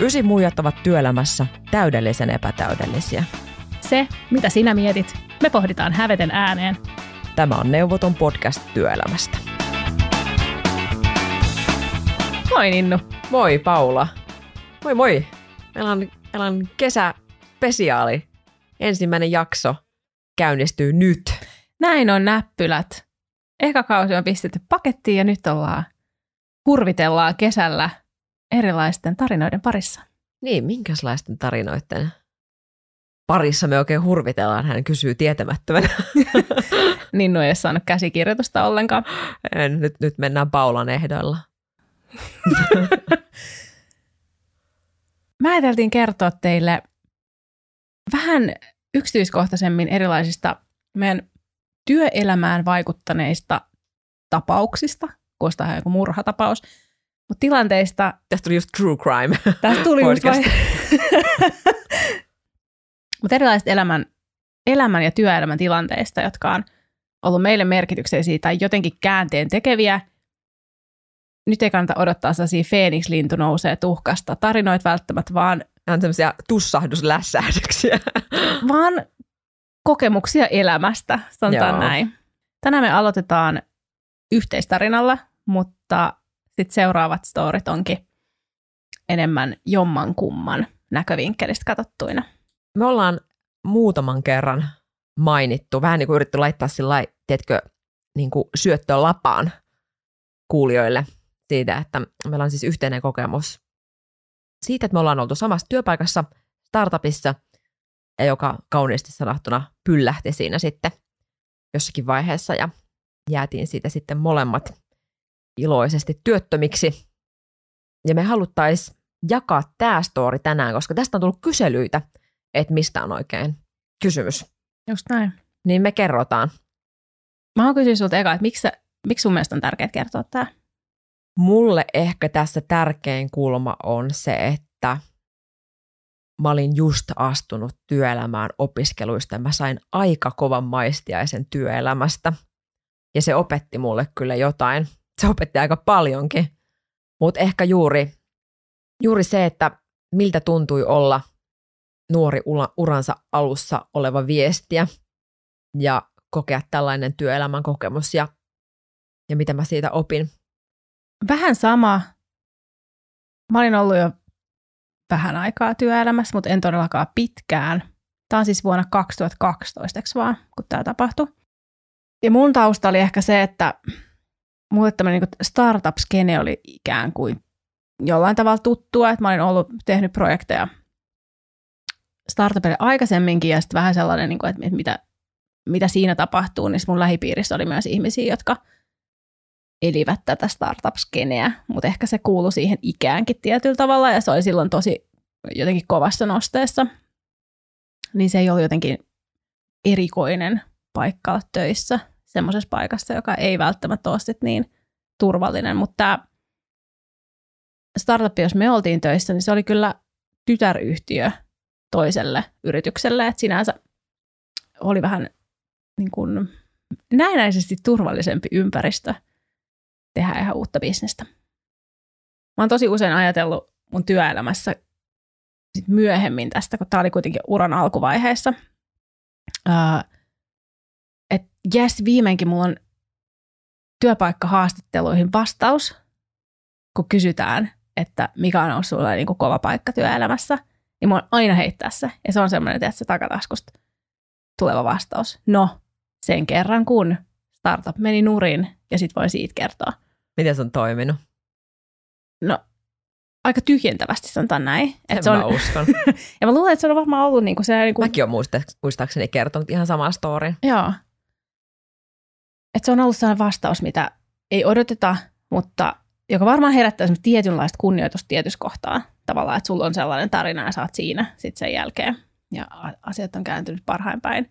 Ysi muijat ovat työelämässä täydellisen epätäydellisiä. Se, mitä sinä mietit, me pohditaan häveten ääneen. Tämä on Neuvoton podcast työelämästä. Moi Ninnu. Moi Paula. Moi moi. Meillä on, meillä on kesäspesiaali. Ensimmäinen jakso käynnistyy nyt. Näin on näppylät. Eka kausi on pistetty pakettiin ja nyt ollaan hurvitellaan kesällä erilaisten tarinoiden parissa. Niin, minkälaisten tarinoiden parissa me oikein hurvitellaan, hän kysyy tietämättömänä. Ninnu ei ole saanut käsikirjoitusta ollenkaan. En, nyt, nyt mennään Paulan ehdoilla. Mä ajateltiin kertoa teille vähän yksityiskohtaisemmin erilaisista meidän työelämään vaikuttaneista tapauksista, koska tämä on joku murhatapaus, mutta tilanteista... Tästä tuli just true crime. Tästä tuli just vai... Mutta erilaisista elämän, elämän ja työelämän tilanteista, jotka on ollut meille merkityksellisiä tai jotenkin käänteen tekeviä. Nyt ei kannata odottaa sellaisia Phoenix-lintu nousee tuhkasta tarinoita välttämättä, vaan... On semmoisia tussahduslässähdyksiä. Vaan kokemuksia elämästä, sanotaan Joo. näin. Tänään me aloitetaan yhteistarinalla, mutta sitten seuraavat storit onkin enemmän jomman kumman näkövinkkelistä katsottuina. Me ollaan muutaman kerran mainittu, vähän niin kuin yritetty laittaa sillä tiedätkö, niin kuin lapaan kuulijoille siitä, että meillä on siis yhteinen kokemus siitä, että me ollaan oltu samassa työpaikassa startupissa, ja joka kauniisti sanottuna pyllähti siinä sitten jossakin vaiheessa, ja jäätiin siitä sitten molemmat iloisesti työttömiksi. Ja me haluttaisiin jakaa tämä story tänään, koska tästä on tullut kyselyitä, että mistä on oikein kysymys. Just näin. Niin me kerrotaan. Mä haluan kysyä sulta eka, että miksi, miksi sun mielestä on tärkeää kertoa tämä? Mulle ehkä tässä tärkein kulma on se, että mä olin just astunut työelämään opiskeluista ja mä sain aika kovan maistiaisen työelämästä. Ja se opetti mulle kyllä jotain se opetti aika paljonkin. Mutta ehkä juuri, juuri se, että miltä tuntui olla nuori uransa alussa oleva viestiä ja kokea tällainen työelämän kokemus ja, ja mitä mä siitä opin. Vähän sama. Mä olin ollut jo vähän aikaa työelämässä, mutta en todellakaan pitkään. Tämä on siis vuonna 2012, eikö vaan, kun tämä tapahtui. Ja mun tausta oli ehkä se, että mulle tämmöinen niin startup-skene oli ikään kuin jollain tavalla tuttua, että mä olin ollut, tehnyt projekteja startupille aikaisemminkin ja sitten vähän sellainen, niin kuin, että mitä, mitä siinä tapahtuu, niin mun lähipiirissä oli myös ihmisiä, jotka elivät tätä startup-skeneä, mutta ehkä se kuului siihen ikäänkin tietyllä tavalla ja se oli silloin tosi jotenkin kovassa nosteessa. Niin se ei ollut jotenkin erikoinen paikka töissä semmoisessa paikassa, joka ei välttämättä ole sit niin turvallinen. Mutta tämä startup, jos me oltiin töissä, niin se oli kyllä tytäryhtiö toiselle yritykselle, että sinänsä oli vähän niin kuin näennäisesti turvallisempi ympäristö tehdä ihan uutta bisnestä. Mä oon tosi usein ajatellut mun työelämässä sit myöhemmin tästä, kun tämä oli kuitenkin uran alkuvaiheessa, että jes, viimeinkin mulla on työpaikkahaastatteluihin vastaus, kun kysytään, että mikä on ollut sulle niin kuin kova paikka työelämässä, niin mä aina heittää se. Ja se on semmoinen, että se takataskusta tuleva vastaus. No, sen kerran kun startup meni nurin, ja sitten voin siitä kertoa. Miten se on toiminut? No, aika tyhjentävästi sanotaan näin. Sen se on, uskon. ja mä luulen, että se on varmaan ollut niin kuin se... Niin kuin... Mäkin olen muistaakseni kertonut ihan samaa story. Joo, että se on ollut sellainen vastaus, mitä ei odoteta, mutta joka varmaan herättää tietynlaista kunnioitusta tietyssä kohtaa. Tavallaan, että sulla on sellainen tarina ja saat siinä sitten sen jälkeen. Ja asiat on kääntynyt parhain päin.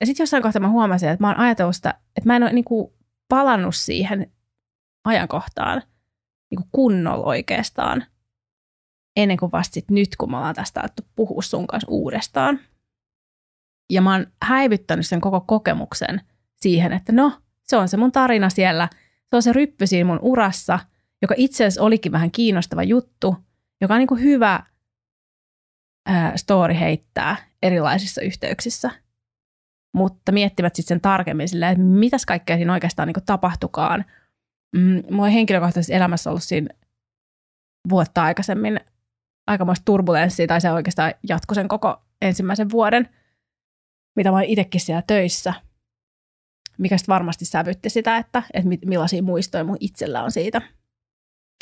Ja sitten jossain kohtaa mä huomasin, että mä oon ajatellut sitä, että mä en ole niinku palannut siihen ajankohtaan niinku kunnolla oikeastaan ennen kuin vasta sit nyt, kun me ollaan tästä alettu puhua sun kanssa uudestaan. Ja mä oon häivyttänyt sen koko kokemuksen siihen, että no, se on se mun tarina siellä. Se on se ryppy siinä mun urassa, joka itse asiassa olikin vähän kiinnostava juttu, joka on niin kuin hyvä ää, story heittää erilaisissa yhteyksissä, mutta miettivät sitten sen tarkemmin silleen, että mitäs kaikkea siinä oikeastaan niin tapahtukaan. Mm, mulla henkilökohtaisessa elämässä ollut siinä vuotta aikaisemmin aikamoista turbulenssia, tai se oikeastaan jatkoi sen koko ensimmäisen vuoden, mitä mä olin itsekin siellä töissä, mikä sitten varmasti sävytti sitä, että, että millaisia muistoja mun itsellä on siitä,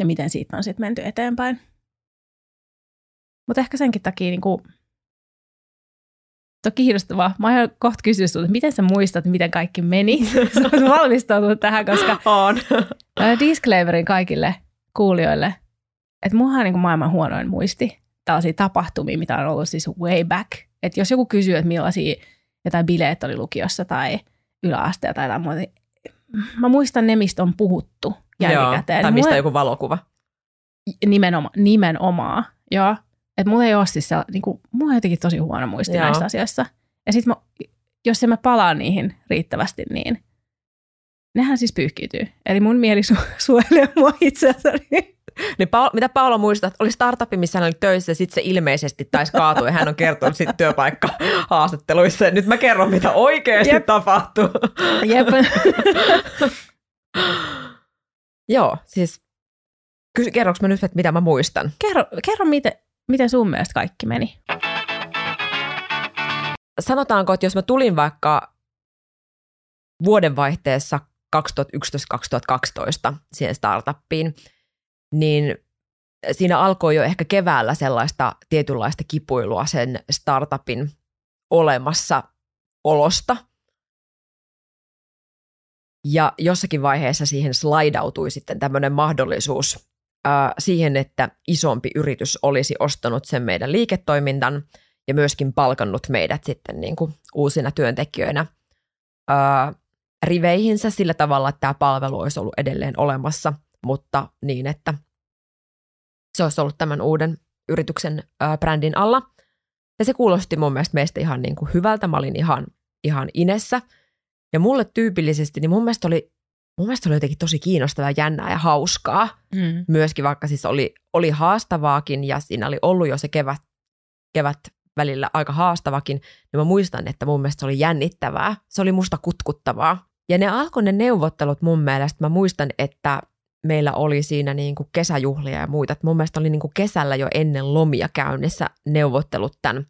ja miten siitä on sitten menty eteenpäin. Mutta ehkä senkin takia niin kuin, Toki kiinnostavaa. Mä oon kohta kysyä sinulta, että miten sä muistat, miten kaikki meni? Sä oot valmistautunut tähän, koska on. disclaimerin kaikille kuulijoille, että mulla on niin kuin maailman huonoin muisti tällaisia tapahtumia, mitä on ollut siis way back. Että jos joku kysyy, että millaisia jotain bileet oli lukiossa tai yläasteella tai jotain muuta, mä muistan ne, mistä on puhuttu jälkikäteen. Joo, tai mistä mulla, joku valokuva. Nimenoma, nimenomaan, joo. Että mulla ei ole siis se, niin kuin, mulla on jotenkin tosi huono muisti joo. näissä asioissa. Ja sitten jos en mä palaa niihin riittävästi, niin nehän siis pyyhkiytyy. Eli mun mieli su- suojelee mua itseäni. Niin Paul, mitä Paula muistat, oli startupi, missä hän oli töissä ja sitten se ilmeisesti taisi kaatua ja hän on kertonut sitten työpaikka haastatteluissa. Nyt mä kerron, mitä oikeasti Jep. tapahtuu. Jep. Joo, siis kerroks mä nyt, että mitä mä muistan? Kerro, kerro miten, miten sun mielestä kaikki meni? Sanotaanko, että jos mä tulin vaikka vuodenvaihteessa 2011-2012 siihen startuppiin, niin siinä alkoi jo ehkä keväällä sellaista tietynlaista kipuilua sen startupin olemassa olosta. Ja jossakin vaiheessa siihen slaidautui sitten tämmöinen mahdollisuus ää, siihen, että isompi yritys olisi ostanut sen meidän liiketoimintan ja myöskin palkannut meidät sitten niin kuin uusina työntekijöinä ää, riveihinsä sillä tavalla, että tämä palvelu olisi ollut edelleen olemassa, mutta niin, että se olisi ollut tämän uuden yrityksen ää, brändin alla. Ja se kuulosti mun mielestä meistä ihan niin kuin hyvältä. Mä olin ihan, ihan inessä. Ja mulle tyypillisesti, niin mun mielestä oli, mun mielestä oli jotenkin tosi kiinnostavaa, jännää ja hauskaa. Mm. Myöskin vaikka siis oli, oli haastavaakin ja siinä oli ollut jo se kevät, kevät välillä aika haastavakin, niin mä muistan, että mun mielestä se oli jännittävää. Se oli musta kutkuttavaa. Ja ne alkoi ne neuvottelut mun mielestä. Mä muistan, että meillä oli siinä niin kuin kesäjuhlia ja muita. mun mielestä oli niin kuin kesällä jo ennen lomia käynnissä neuvottelut tämän,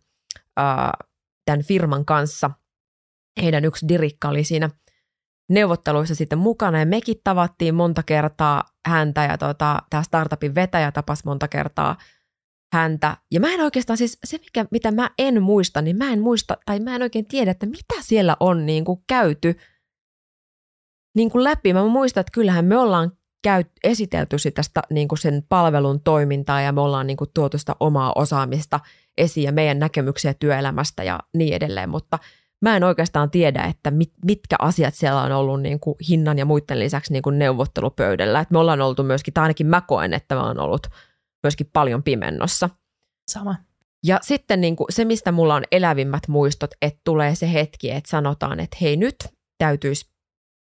ää, tämän firman kanssa. Heidän yksi dirikka oli siinä neuvotteluissa sitten mukana ja mekin tavattiin monta kertaa häntä ja tota, tämä startupin vetäjä tapasi monta kertaa häntä. Ja mä en oikeastaan siis, se mikä, mitä mä en muista, niin mä en muista, tai mä en oikein tiedä, että mitä siellä on niin kuin käyty niin kuin läpi. Mä muistan, että kyllähän me ollaan käy, esitelty sitä niin kuin sen palvelun toimintaa ja me ollaan niin kuin tuotu sitä omaa osaamista esiin ja meidän näkemyksiä työelämästä ja niin edelleen, mutta mä en oikeastaan tiedä, että mit, mitkä asiat siellä on ollut niin kuin hinnan ja muiden lisäksi niin kuin neuvottelupöydällä. Et me ollaan oltu myöskin, tai ainakin mä koen, että mä oon ollut myöskin paljon pimennossa. Sama. Ja sitten niin kuin se, mistä mulla on elävimmät muistot, että tulee se hetki, että sanotaan, että hei nyt täytyisi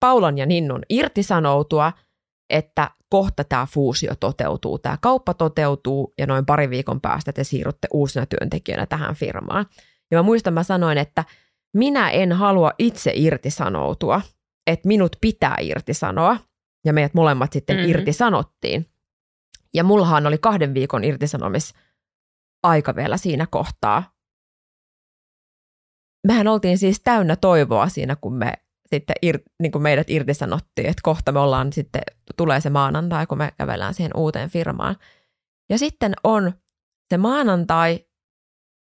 Paulan ja Ninnun irtisanoutua – että kohta tämä fuusio toteutuu, tämä kauppa toteutuu ja noin pari viikon päästä te siirrytte uusina työntekijöinä tähän firmaan. Ja mä muistan, mä sanoin, että minä en halua itse irtisanoutua, että minut pitää irtisanoa. Ja meidät molemmat sitten mm-hmm. irtisanottiin. Ja mullahan oli kahden viikon irtisanomis aika vielä siinä kohtaa. Mehän oltiin siis täynnä toivoa siinä, kun me sitten ir, niin kuin meidät irtisanottiin, että kohta me ollaan sitten, tulee se maanantai, kun me kävellään siihen uuteen firmaan. Ja sitten on se maanantai,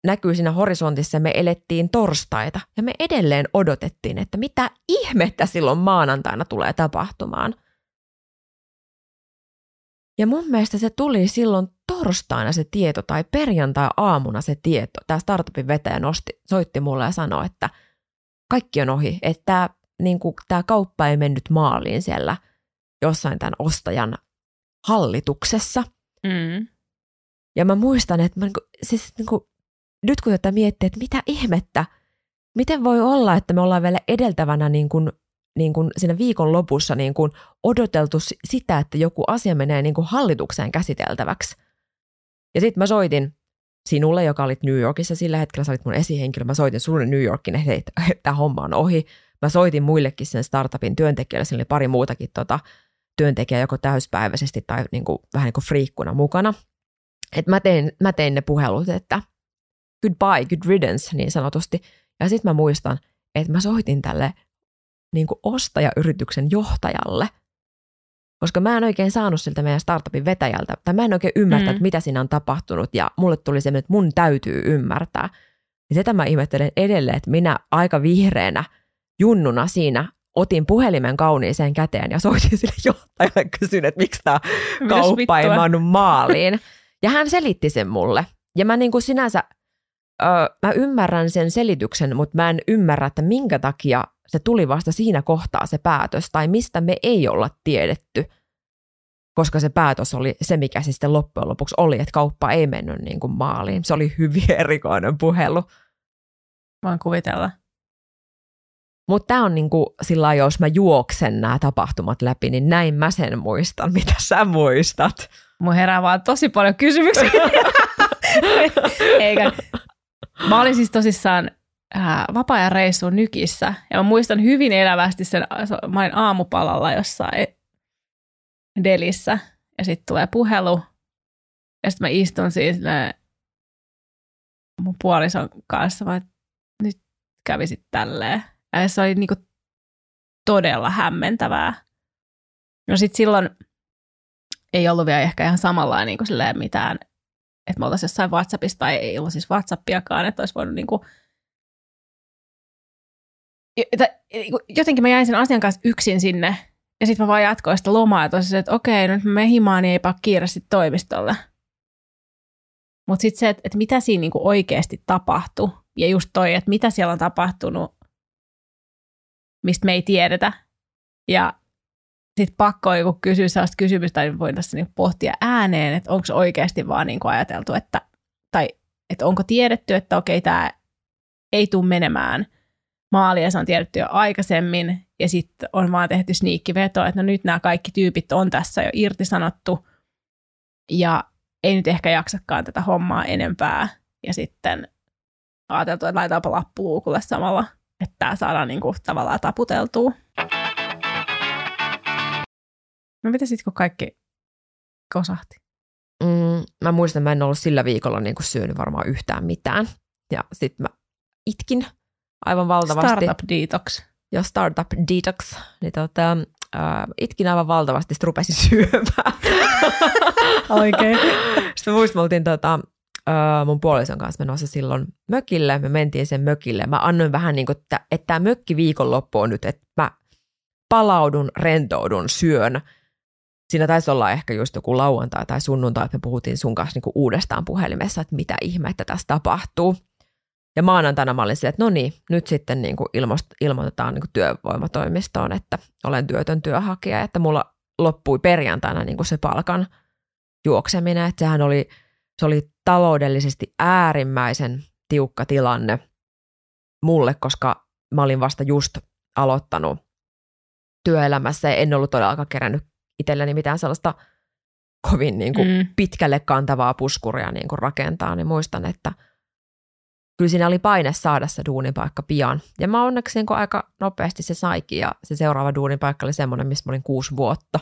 näkyy siinä horisontissa, me elettiin torstaita ja me edelleen odotettiin, että mitä ihmettä silloin maanantaina tulee tapahtumaan. Ja mun mielestä se tuli silloin torstaina se tieto tai perjantai-aamuna se tieto. Tämä startupin vetäjä nosti, soitti mulle ja sanoi, että kaikki on ohi, että niin kuin, tämä kauppa ei mennyt maaliin siellä jossain tämän ostajan hallituksessa. Mm. Ja mä muistan, että mä, niin kuin, siis, niin kuin, nyt kun tätä miettii, että mitä ihmettä, miten voi olla, että me ollaan vielä edeltävänä niin kuin, niin kuin siinä viikon lopussa niin kuin odoteltu sitä, että joku asia menee niin kuin hallitukseen käsiteltäväksi. Ja sitten mä soitin sinulle, joka olit New Yorkissa sillä hetkellä, sä olit mun esihenkilö, mä soitin sulle New Yorkin, että hei, tämä homma on ohi. Mä soitin muillekin sen startupin työntekijöille, siinä oli pari muutakin tota, työntekijää joko täyspäiväisesti tai niin kuin, vähän niin kuin friikkuna mukana. Et mä, tein, mä tein ne puhelut, että goodbye, good riddance niin sanotusti. Ja sitten mä muistan, että mä soitin tälle niin kuin ostajayrityksen johtajalle, koska mä en oikein saanut siltä meidän startupin vetäjältä, tai mä en oikein ymmärtänyt, mm. mitä siinä on tapahtunut, ja mulle tuli se, että mun täytyy ymmärtää. Ja sitä mä ihmettelen edelleen, että minä aika vihreänä junnuna siinä otin puhelimen kauniiseen käteen ja soitin sille johtajalle kysyn, että miksi tämä kauppa ei maannut maaliin. Ja hän selitti sen mulle. Ja mä niin kuin sinänsä, ö, mä ymmärrän sen selityksen, mutta mä en ymmärrä, että minkä takia se tuli vasta siinä kohtaa se päätös, tai mistä me ei olla tiedetty, koska se päätös oli se, mikä se sitten loppujen lopuksi oli, että kauppa ei mennyt niin kuin maaliin. Se oli hyvin erikoinen puhelu. Vaan kuvitella. Mutta tämä on niinku sillä jos mä juoksen nämä tapahtumat läpi, niin näin mä sen muistan. Mitä sä muistat? Mun herää vaan tosi paljon kysymyksiä. Eikä. Mä olin siis tosissaan vapaa-ajan reissuun Nykissä. Ja mä muistan hyvin elävästi sen, mä olin aamupalalla jossain Delissä. Ja sitten tulee puhelu. Ja sitten mä istun siis mun puolison kanssa, vaan nyt kävisit tälleen. Se oli niinku todella hämmentävää. No sitten silloin ei ollut vielä ehkä ihan samalla niin kuin mitään, että me oltaisiin jossain WhatsAppissa, tai ei ollut siis WhatsAppiakaan, että olisi voinut niin kuin Niinku, jotenkin mä jäin sen asian kanssa yksin sinne, ja sitten mä vaan jatkoin sitä lomaa, tosiaan, että okei, nyt mä menen himaan, niin eipä kiireesti toimistolle. Mutta sitten se, että, että mitä siinä niinku oikeasti tapahtui, ja just toi, että mitä siellä on tapahtunut, mistä me ei tiedetä. Ja sitten pakko joku kysyä sellaista kysymystä, niin voin tässä niinku pohtia ääneen, että onko oikeasti vaan niinku ajateltu, että, tai että onko tiedetty, että okei, tämä ei tule menemään – maali ja se on tiedetty jo aikaisemmin ja sitten on vaan tehty sniikkiveto, että no nyt nämä kaikki tyypit on tässä jo irtisanottu ja ei nyt ehkä jaksakaan tätä hommaa enempää. Ja sitten ajateltu, että laitaanpa lappuluukulle samalla, että tämä saadaan niin kuin tavallaan taputeltua. No mitä sitten, kun kaikki kosahti? Mm, mä muistan, että mä en ollut sillä viikolla niin kuin syönyt varmaan yhtään mitään. Ja sitten mä itkin aivan valtavasti. Startup Detox. Joo, Startup Detox. Niin tota, äh, itkin aivan valtavasti, sitten rupesin syömään. Oikein. sitten muistin, me oltiin tota, äh, mun puolison kanssa menossa silloin mökille. Me mentiin sen mökille. Mä annoin vähän niin kuin, että, että tämä mökki viikonloppu on nyt, että mä palaudun, rentoudun, syön. Siinä taisi olla ehkä just joku lauantai tai sunnuntai, että me puhuttiin sun kanssa niin kuin uudestaan puhelimessa, että mitä ihmettä tässä tapahtuu. Ja maanantaina mä olin silleen, että no niin, nyt sitten niin kuin ilmoist- ilmoitetaan niin kuin työvoimatoimistoon, että olen työtön työhakija, että mulla loppui perjantaina niin kuin se palkan juokseminen, että sehän oli, se oli taloudellisesti äärimmäisen tiukka tilanne mulle, koska mä olin vasta just aloittanut työelämässä ja en ollut todellakaan kerännyt itselleni mitään sellaista kovin niin kuin mm. pitkälle kantavaa puskuria niin kuin rakentaa, niin muistan, että – kyllä siinä oli paine saada se duunipaikka pian. Ja mä onneksi niin aika nopeasti se saikin ja se seuraava duunipaikka oli semmoinen, missä mä olin kuusi vuotta.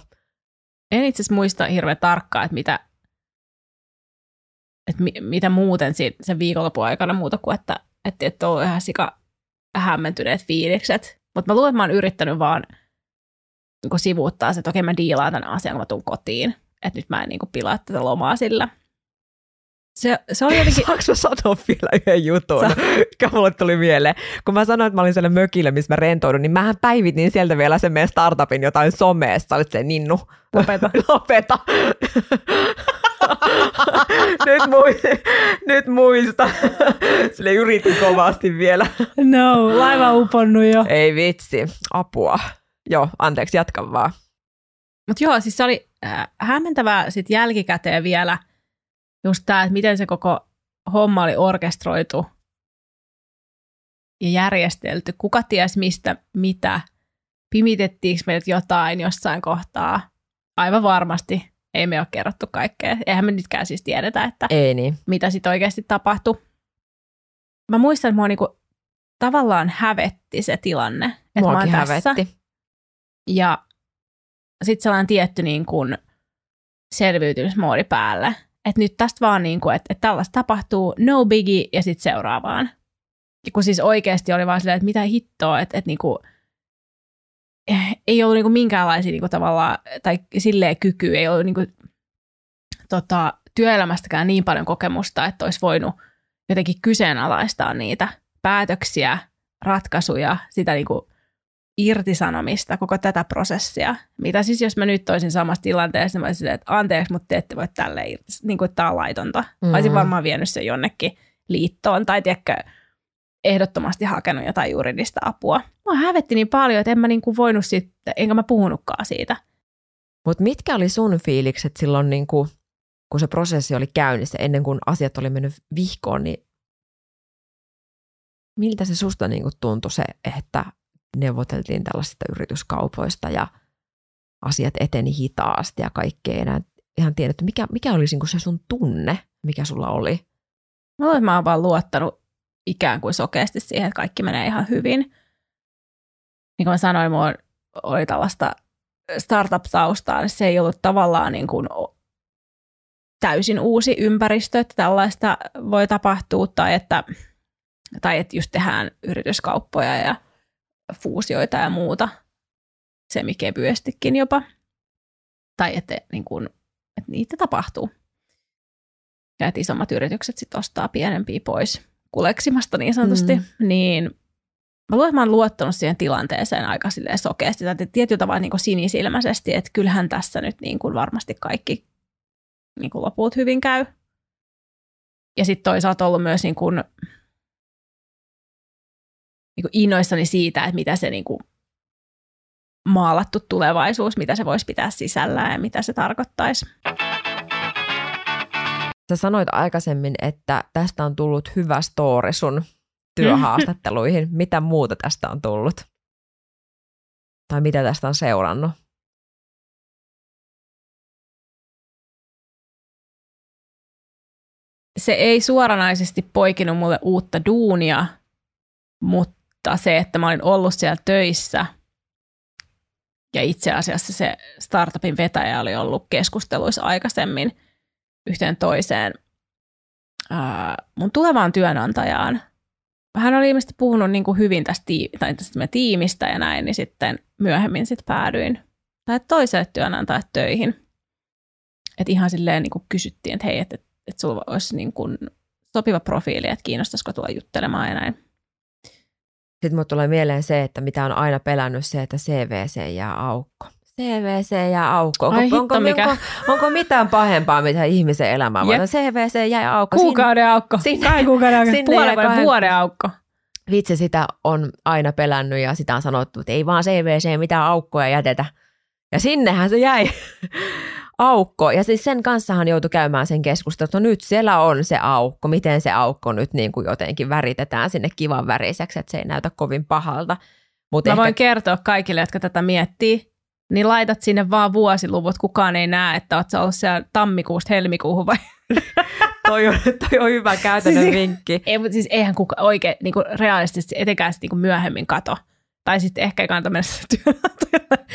En itse asiassa muista hirveän tarkkaan, että mitä, että mi, mitä muuten siitä, sen viikonlopun aikana muuta kuin, että, että, että on ihan sika hämmentyneet fiilikset. Mutta mä luulen, että mä oon yrittänyt vaan niin sivuuttaa se, että okei mä diilaan tämän asian, kun mä tuun kotiin. Että nyt mä en niin pilaa tätä lomaa sillä se, se oli jotenkin... Saanko mä sanoa vielä yhden jutun, Sa- mikä mulle tuli mieleen? Kun mä sanoin, että mä olin siellä mökillä, missä mä rentoudun, niin mähän päivitin sieltä vielä sen meidän startupin jotain someesta. Olit se Ninnu. Lopeta. Lopeta. nyt, mui, nyt muista. Sille yritin kovasti vielä. No, laiva uponnut jo. Ei vitsi, apua. Joo, anteeksi, jatka vaan. Mutta joo, siis se oli äh, hämmentävää sitten jälkikäteen vielä – just tämä, että miten se koko homma oli orkestroitu ja järjestelty. Kuka ties mistä mitä? Pimitettiinkö meidät jotain jossain kohtaa? Aivan varmasti ei me ole kerrottu kaikkea. Eihän me nytkään siis tiedetä, että Ei niin. mitä sitten oikeasti tapahtui. Mä muistan, että mua niinku tavallaan hävetti se tilanne, että mä oon Muakin tässä. hävetti. Ja sitten sellainen tietty niin kuin selviytymismoodi päälle. Että nyt tästä vaan niin kuin, että, että tällaista tapahtuu, no biggie ja sitten seuraavaan. Ja kun siis oikeasti oli vaan silleen, että mitä hittoa, että, että niin kuin, ei ollut niin kuin minkäänlaisia niin kuin tavallaan, tai silleen kykyä, ei ollut niin kuin, tota, työelämästäkään niin paljon kokemusta, että olisi voinut jotenkin kyseenalaistaa niitä päätöksiä, ratkaisuja, sitä niin kuin irtisanomista, koko tätä prosessia. Mitä siis, jos mä nyt toisin samassa tilanteessa, mä olisin silleen, että anteeksi, mutta te ette voi tälleen niin kuin, että tämä on laitonta. Mm-hmm. Olisin varmaan vienyt sen jonnekin liittoon tai tiedätkö, ehdottomasti hakenut jotain juridista apua. Mua hävetti niin paljon, että en mä niin kuin voinut sitten, enkä mä puhunutkaan siitä. Mutta mitkä oli sun fiilikset silloin, niin kuin, kun se prosessi oli käynnissä, ennen kuin asiat oli mennyt vihkoon, niin miltä se susta niin kuin tuntui se, että neuvoteltiin tällaisista yrityskaupoista ja asiat eteni hitaasti ja kaikkea ei enää ihan tiedetty. Mikä, mikä oli niin kuin se sun tunne, mikä sulla oli? Mä oon vaan luottanut ikään kuin sokeasti siihen, että kaikki menee ihan hyvin. Niin kuin mä sanoin, mulla oli tällaista startup-taustaa, niin se ei ollut tavallaan niin kuin täysin uusi ympäristö, että tällaista voi tapahtua, tai että, tai että just tehdään yrityskauppoja ja fuusioita ja muuta, semikevyestikin jopa, tai että, niin kuin, että niitä tapahtuu. Ja että isommat yritykset sitten ostaa pienempiä pois kuleksimasta niin sanotusti, mm. niin mä luulen, että mä oon luottanut siihen tilanteeseen aika sokeasti, tai tietyllä tavalla niin kuin sinisilmäisesti, että kyllähän tässä nyt niin kuin varmasti kaikki niin kuin loput hyvin käy. Ja sitten toisaalta ollut myös niin kuin, niin kuin innoissani siitä, että mitä se niin kuin maalattu tulevaisuus, mitä se voisi pitää sisällään ja mitä se tarkoittaisi. Sä sanoit aikaisemmin, että tästä on tullut hyvä story sun työhaastatteluihin. Mitä muuta tästä on tullut? Tai mitä tästä on seurannut? Se ei suoranaisesti poikinut mulle uutta duunia, mutta se, että mä olin ollut siellä töissä ja itse asiassa se startupin vetäjä oli ollut keskusteluissa aikaisemmin yhteen toiseen ää, mun tulevaan työnantajaan. Hän oli ilmeisesti puhunut niin kuin hyvin tästä, tii- tai tästä tiimistä ja näin, niin sitten myöhemmin sit päädyin tai toiselle työnantajalle töihin. Että ihan silleen niin kuin kysyttiin, että hei, että, että sulla olisi niin kuin sopiva profiili, että kiinnostaisiko tulla juttelemaan ja näin. Sitten mulle tulee mieleen se, että mitä on aina pelännyt se, että CVC jää aukko. CVC jää aukko. Onko, Ai hitto, onko, mikä- onko, onko mitään pahempaa, mitä ihmisen elämään voi? CVC jää aukko. Kuukauden aukko, sinne- kahden kuukauden aukko, sinne puolen vuoden, kahden- vuoden aukko. vitsi sitä on aina pelännyt ja sitä on sanottu, että ei vaan CVC mitään aukkoja jätetä. Ja sinnehän se jäi aukko. Ja siis sen kanssahan joutui käymään sen keskustelun, että no nyt siellä on se aukko. Miten se aukko nyt niin kuin jotenkin väritetään sinne kivan väriseksi, että se ei näytä kovin pahalta. Mutta Mä ehkä voin kertoa kaikille, jotka tätä miettii, niin laitat sinne vaan vuosiluvut. Kukaan ei näe, että oot sä ollut siellä tammikuusta helmikuuhun vai? toi, on, toi on hyvä käytännön Siis- vinkki. Ei, mutta siis eihän kuka oikein niin kuin realistisesti etenkään sit, niin kuin myöhemmin kato. Tai sitten ehkä ei kannata mennä työnantajalle,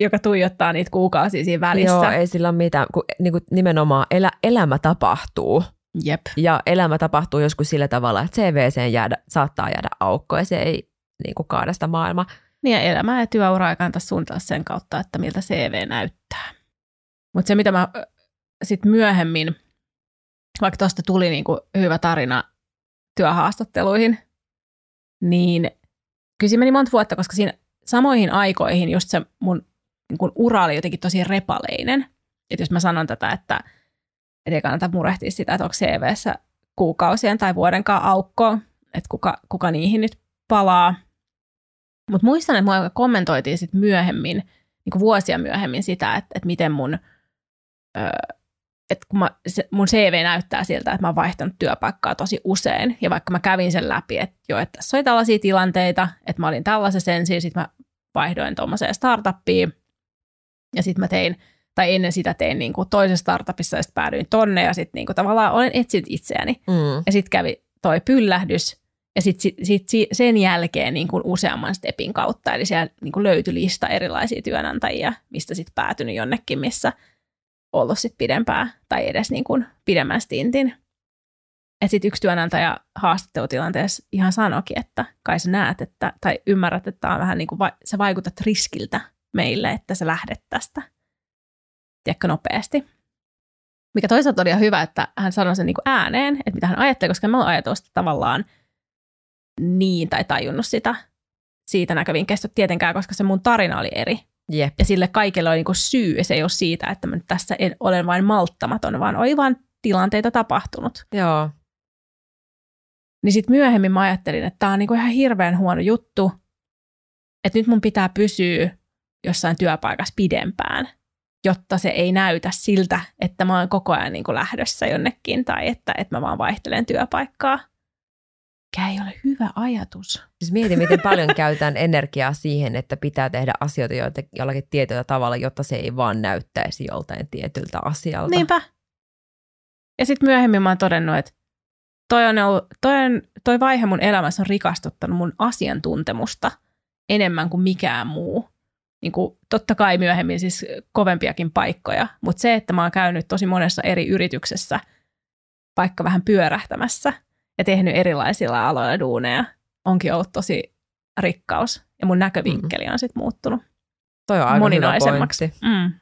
joka tuijottaa niitä kuukausia siinä välissä. Joo, ei sillä ole mitään, kun niin kuin nimenomaan elä, elämä tapahtuu. Jep. Ja elämä tapahtuu joskus sillä tavalla, että CVC jäädä, saattaa jäädä aukko ja se ei niin kuin kaada sitä maailmaa. Niin ja elämä ja työura ei kannata suunnitella sen kautta, että miltä CV näyttää. Mutta se, mitä mä sitten myöhemmin, vaikka tuosta tuli niinku hyvä tarina työhaastatteluihin, niin kyllä meni monta vuotta, koska siinä samoihin aikoihin just se mun niin kun ura oli jotenkin tosi repaleinen. Että jos mä sanon tätä, että, että ei kannata murehtia sitä, että onko CVssä kuukausien tai vuodenkaan aukko, että kuka, kuka niihin nyt palaa. Mutta muistan, että mua kommentoitiin sit myöhemmin, niin kuin vuosia myöhemmin sitä, että, että miten mun, öö, että kun mä, se, mun CV näyttää siltä, että mä oon vaihtanut työpaikkaa tosi usein. Ja vaikka mä kävin sen läpi, että joo, että tässä oli tällaisia tilanteita, että mä olin tällaisessa ensin, sitten mä vaihdoin tuommoiseen startuppiin. Ja sitten mä tein tai ennen sitä tein niin kuin toisessa startupissa ja sitten päädyin tonne ja sitten niin kuin tavallaan olen etsinyt itseäni. Mm. Ja sitten kävi toi pyllähdys ja sitten sit, sit, sen jälkeen niin kuin useamman stepin kautta, eli siellä niin kuin löytyi lista erilaisia työnantajia, mistä sitten päätynyt jonnekin, missä ollut sitten pidempää tai edes niin kuin pidemmän stintin. Ja sitten yksi työnantaja haastattelutilanteessa ihan sanoikin, että kai sä näet, että, tai ymmärrät, että on vähän niin kuin, va- sä vaikutat riskiltä meille, että sä lähdet tästä, tiedätkö, nopeasti. Mikä toisaalta oli ihan hyvä, että hän sanoi sen niin kuin ääneen, että mitä hän ajattelee, koska mä oon ajatellut tavallaan niin tai tajunnut sitä siitä näkövinkkeistä tietenkään, koska se mun tarina oli eri. Jep. Ja sille kaikille oli niin kuin syy, se ei ole siitä, että mä nyt tässä en, olen vain malttamaton, vaan oli vain tilanteita tapahtunut. Joo. Niin sitten myöhemmin mä ajattelin, että tämä on niinku ihan hirveän huono juttu, että nyt mun pitää pysyä jossain työpaikassa pidempään, jotta se ei näytä siltä, että mä oon koko ajan niinku lähdössä jonnekin tai että, että mä vaan vaihtelen työpaikkaa. Mikä ei ole hyvä ajatus. Siis mieti, miten paljon käytetään energiaa siihen, että pitää tehdä asioita joita- jollakin tietyllä tavalla, jotta se ei vaan näyttäisi joltain tietyltä asialta. Niinpä. Ja sitten myöhemmin mä oon todennut, että toi, on ollut, toi, on, toi vaihe mun elämässä on rikastuttanut mun asiantuntemusta enemmän kuin mikään muu. Niin kuin, totta kai myöhemmin siis kovempiakin paikkoja, mutta se, että mä oon käynyt tosi monessa eri yrityksessä vaikka vähän pyörähtämässä ja tehnyt erilaisilla aloilla duuneja, onkin ollut tosi rikkaus. Ja mun näkövinkkeli on sitten muuttunut. Toi on aika moninaisemmaksi. Mm.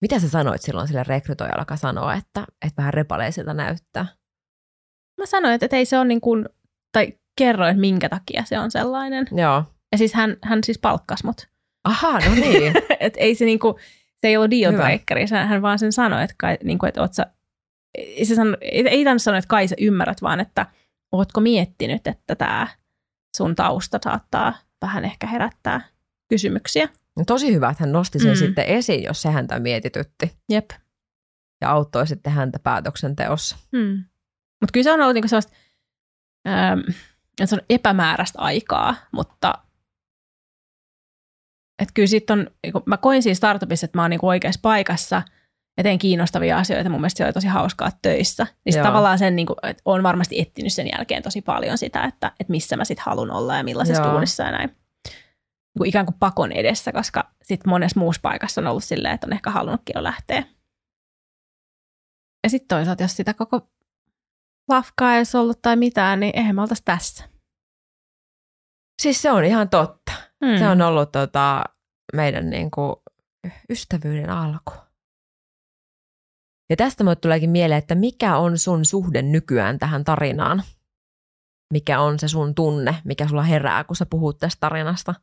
Mitä sä sanoit silloin sille rekrytoijalle, joka sanoo, että, että vähän repaleisilta näyttää? Mä sanoin, että, että ei se ole niin kuin, tai kerroin, että minkä takia se on sellainen. Joo. Ja siis hän, hän siis palkkasi mut. Aha, no niin. et ei se niinku, se ei ollut deal breakeri, hän vaan sen sanoi, että, kai, niinku, että oot sä, se sano, ei, ei tämän sano, että kai sä ymmärrät, vaan että ootko miettinyt, että tämä sun tausta saattaa vähän ehkä herättää kysymyksiä. No tosi hyvä, että hän nosti sen Mm. mm. sitten esiin, jos se häntä mietitytti Jep. ja auttoi sitten häntä päätöksenteossa. Hmm. Mutta kyllä se on ollut niinku sellaista, ähm, se on epämääräistä aikaa, mutta et kyllä sit on, niinku, mä koin siinä startupissa, että mä oon niinku oikeassa paikassa ja teen kiinnostavia asioita. Mun mielestä se oli tosi hauskaa töissä. Niin tavallaan sen, niinku, että olen varmasti etsinyt sen jälkeen tosi paljon sitä, että, että missä mä sitten haluan olla ja millaisessa Joo. duunissa ja näin. Niinku ikään kuin pakon edessä, koska sitten monessa muussa paikassa on ollut silleen, että on ehkä halunnutkin jo lähteä. Ja sitten toisaalta, jos sitä koko lafkaa ei olisi ollut tai mitään, niin eihän me oltaisi tässä. Siis se on ihan totta. Mm. Mm. Se on ollut tota, meidän niin kuin, ystävyyden alku. Ja tästä mulle tuleekin mieleen, että mikä on sun suhde nykyään tähän tarinaan? Mikä on se sun tunne, mikä sulla herää, kun sä puhut tästä tarinasta?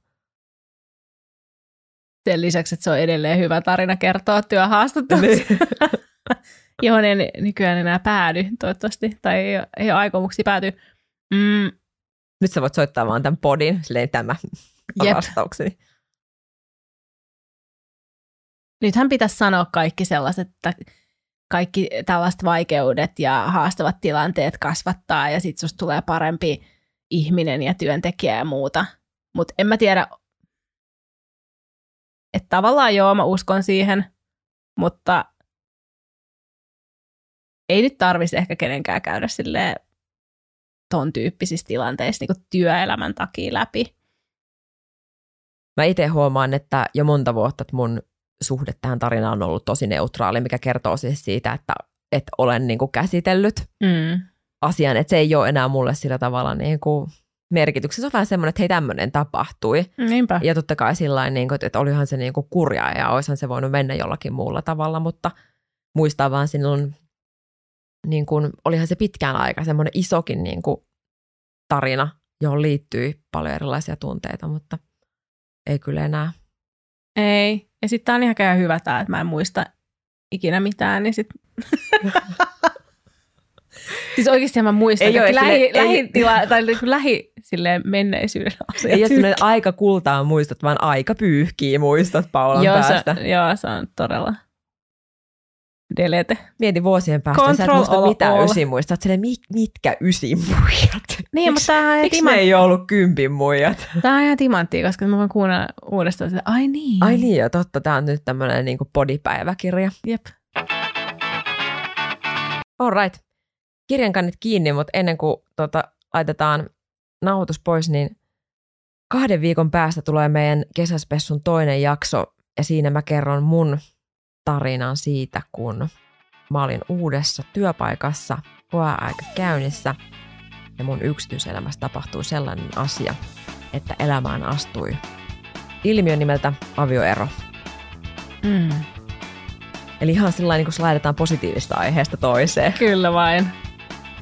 Sen lisäksi, että se on edelleen hyvä tarina kertoa työhaastattelussa, johon en nykyään enää päädy toivottavasti, tai ei, ei ole aikomuksia pääty. Mm, Nyt sä voit soittaa vaan tämän podin, silleen tämä on Jep. vastaukseni. nythän pitäisi sanoa kaikki sellaiset, että kaikki tällaiset vaikeudet ja haastavat tilanteet kasvattaa ja sitten susta tulee parempi ihminen ja työntekijä ja muuta. Mutta en mä tiedä, että tavallaan joo, mä uskon siihen, mutta ei nyt tarvitsisi ehkä kenenkään käydä silleen ton tyyppisissä tilanteissa niin työelämän takia läpi. Mä itse huomaan, että jo monta vuotta että mun suhde tähän tarinaan on ollut tosi neutraali, mikä kertoo siis siitä, että, että olen niin kuin käsitellyt Mm. asian, että se ei ole enää mulle sillä tavalla niin kuin merkityksessä. Se on vähän semmoinen, että hei tämmöinen tapahtui. Niinpä. Ja totta kai sillä niin kuin, että olihan se niin kuin kurjaa ja olisihan se voinut mennä jollakin muulla tavalla, mutta muistaa vaan sinun, niin kuin, olihan se pitkään aika semmoinen isokin niin kuin tarina, johon liittyy paljon erilaisia tunteita, mutta ei kyllä enää. Ei. Ja sitten tää on ihan käy hyvä tää, että mä en muista ikinä mitään, niin sit... siis oikeasti mä muistan, Ei ei oo lähi, sille- ei- lähitila, tai niinku lähi silleen menneisyyden asiat. Ei ole aika kultaa muistot, vaan aika pyyhkii muistot Paulan joo, päästä. se, joo, se on todella. Delete. Mieti vuosien päästä, sä et Control muista all, mitään all. ysimuista. Sä oot silleen, "Mi- mitkä ysimuijat? Niin, mutta tämähän on ihan Miksi tima- ne ei ole ollut kympin muijat? Tämä on ihan timanttia, koska mä voin kuunnella uudestaan sitä. Ai niin. Ai niin, jo, totta. Tämä on nyt tämmöinen niin podipäiväkirja. Jep. All right. Kirjan kannit kiinni, mutta ennen kuin tota, laitetaan nauhoitus pois, niin kahden viikon päästä tulee meidän kesäspessun toinen jakso. Ja siinä mä kerron mun tarinan siitä, kun mä olin uudessa työpaikassa, koeaika käynnissä. Ja mun yksityiselämässä tapahtui sellainen asia, että elämään astui ilmiö nimeltä avioero. Mm. Eli ihan sillä niin kun laitetaan positiivista aiheesta toiseen. Kyllä vain.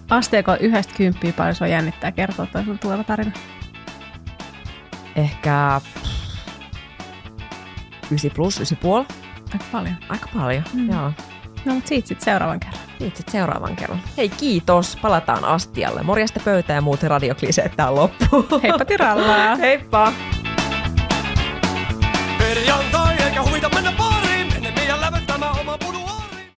Asteeko yhdestä kymppiä paljon sua jännittää kertoa toi sun tuleva tarina? Ehkä 9 plus, 9,5. Aika paljon. Aika paljon, Mm. joo. No mutta siitä sitten seuraavan kerran. Siitä sit seuraavan kerran. Hei kiitos, palataan astialle. Morjesta pöytä ja muut radiokliseet tää loppuun. Heippa tirallaa! Heippa! Perjantai mennä